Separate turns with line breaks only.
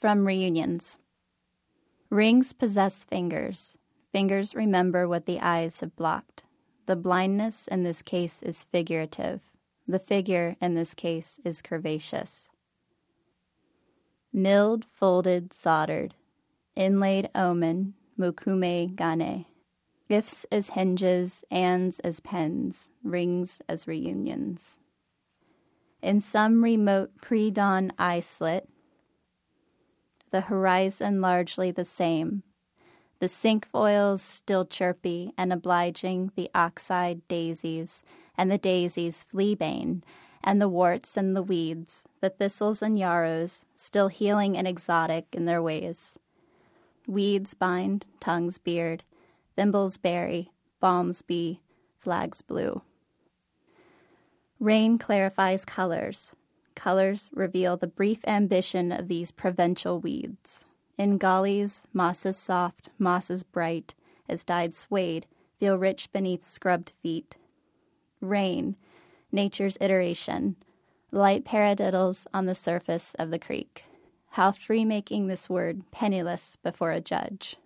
From Reunions Rings possess fingers. Fingers remember what the eyes have blocked. The blindness in this case is figurative. The figure in this case is curvaceous. Milled, folded, soldered. Inlaid omen, mokume gane. Gifts as hinges, ands as pens, rings as reunions. In some remote pre dawn eye slit, the horizon largely the same. The cinquefoils still chirpy and obliging the oxeye daisies and the daisies fleabane and the warts and the weeds, the thistles and yarrows, still healing and exotic in their ways. Weeds bind, tongues beard, thimbles berry, balms be, flags blue. Rain clarifies colors, colors reveal the brief ambition of these provincial weeds. In gullies, mosses soft, mosses bright, as dyed suede, feel rich beneath scrubbed feet. Rain, nature's iteration, light paradiddles on the surface of the creek. How free making this word, penniless before a judge.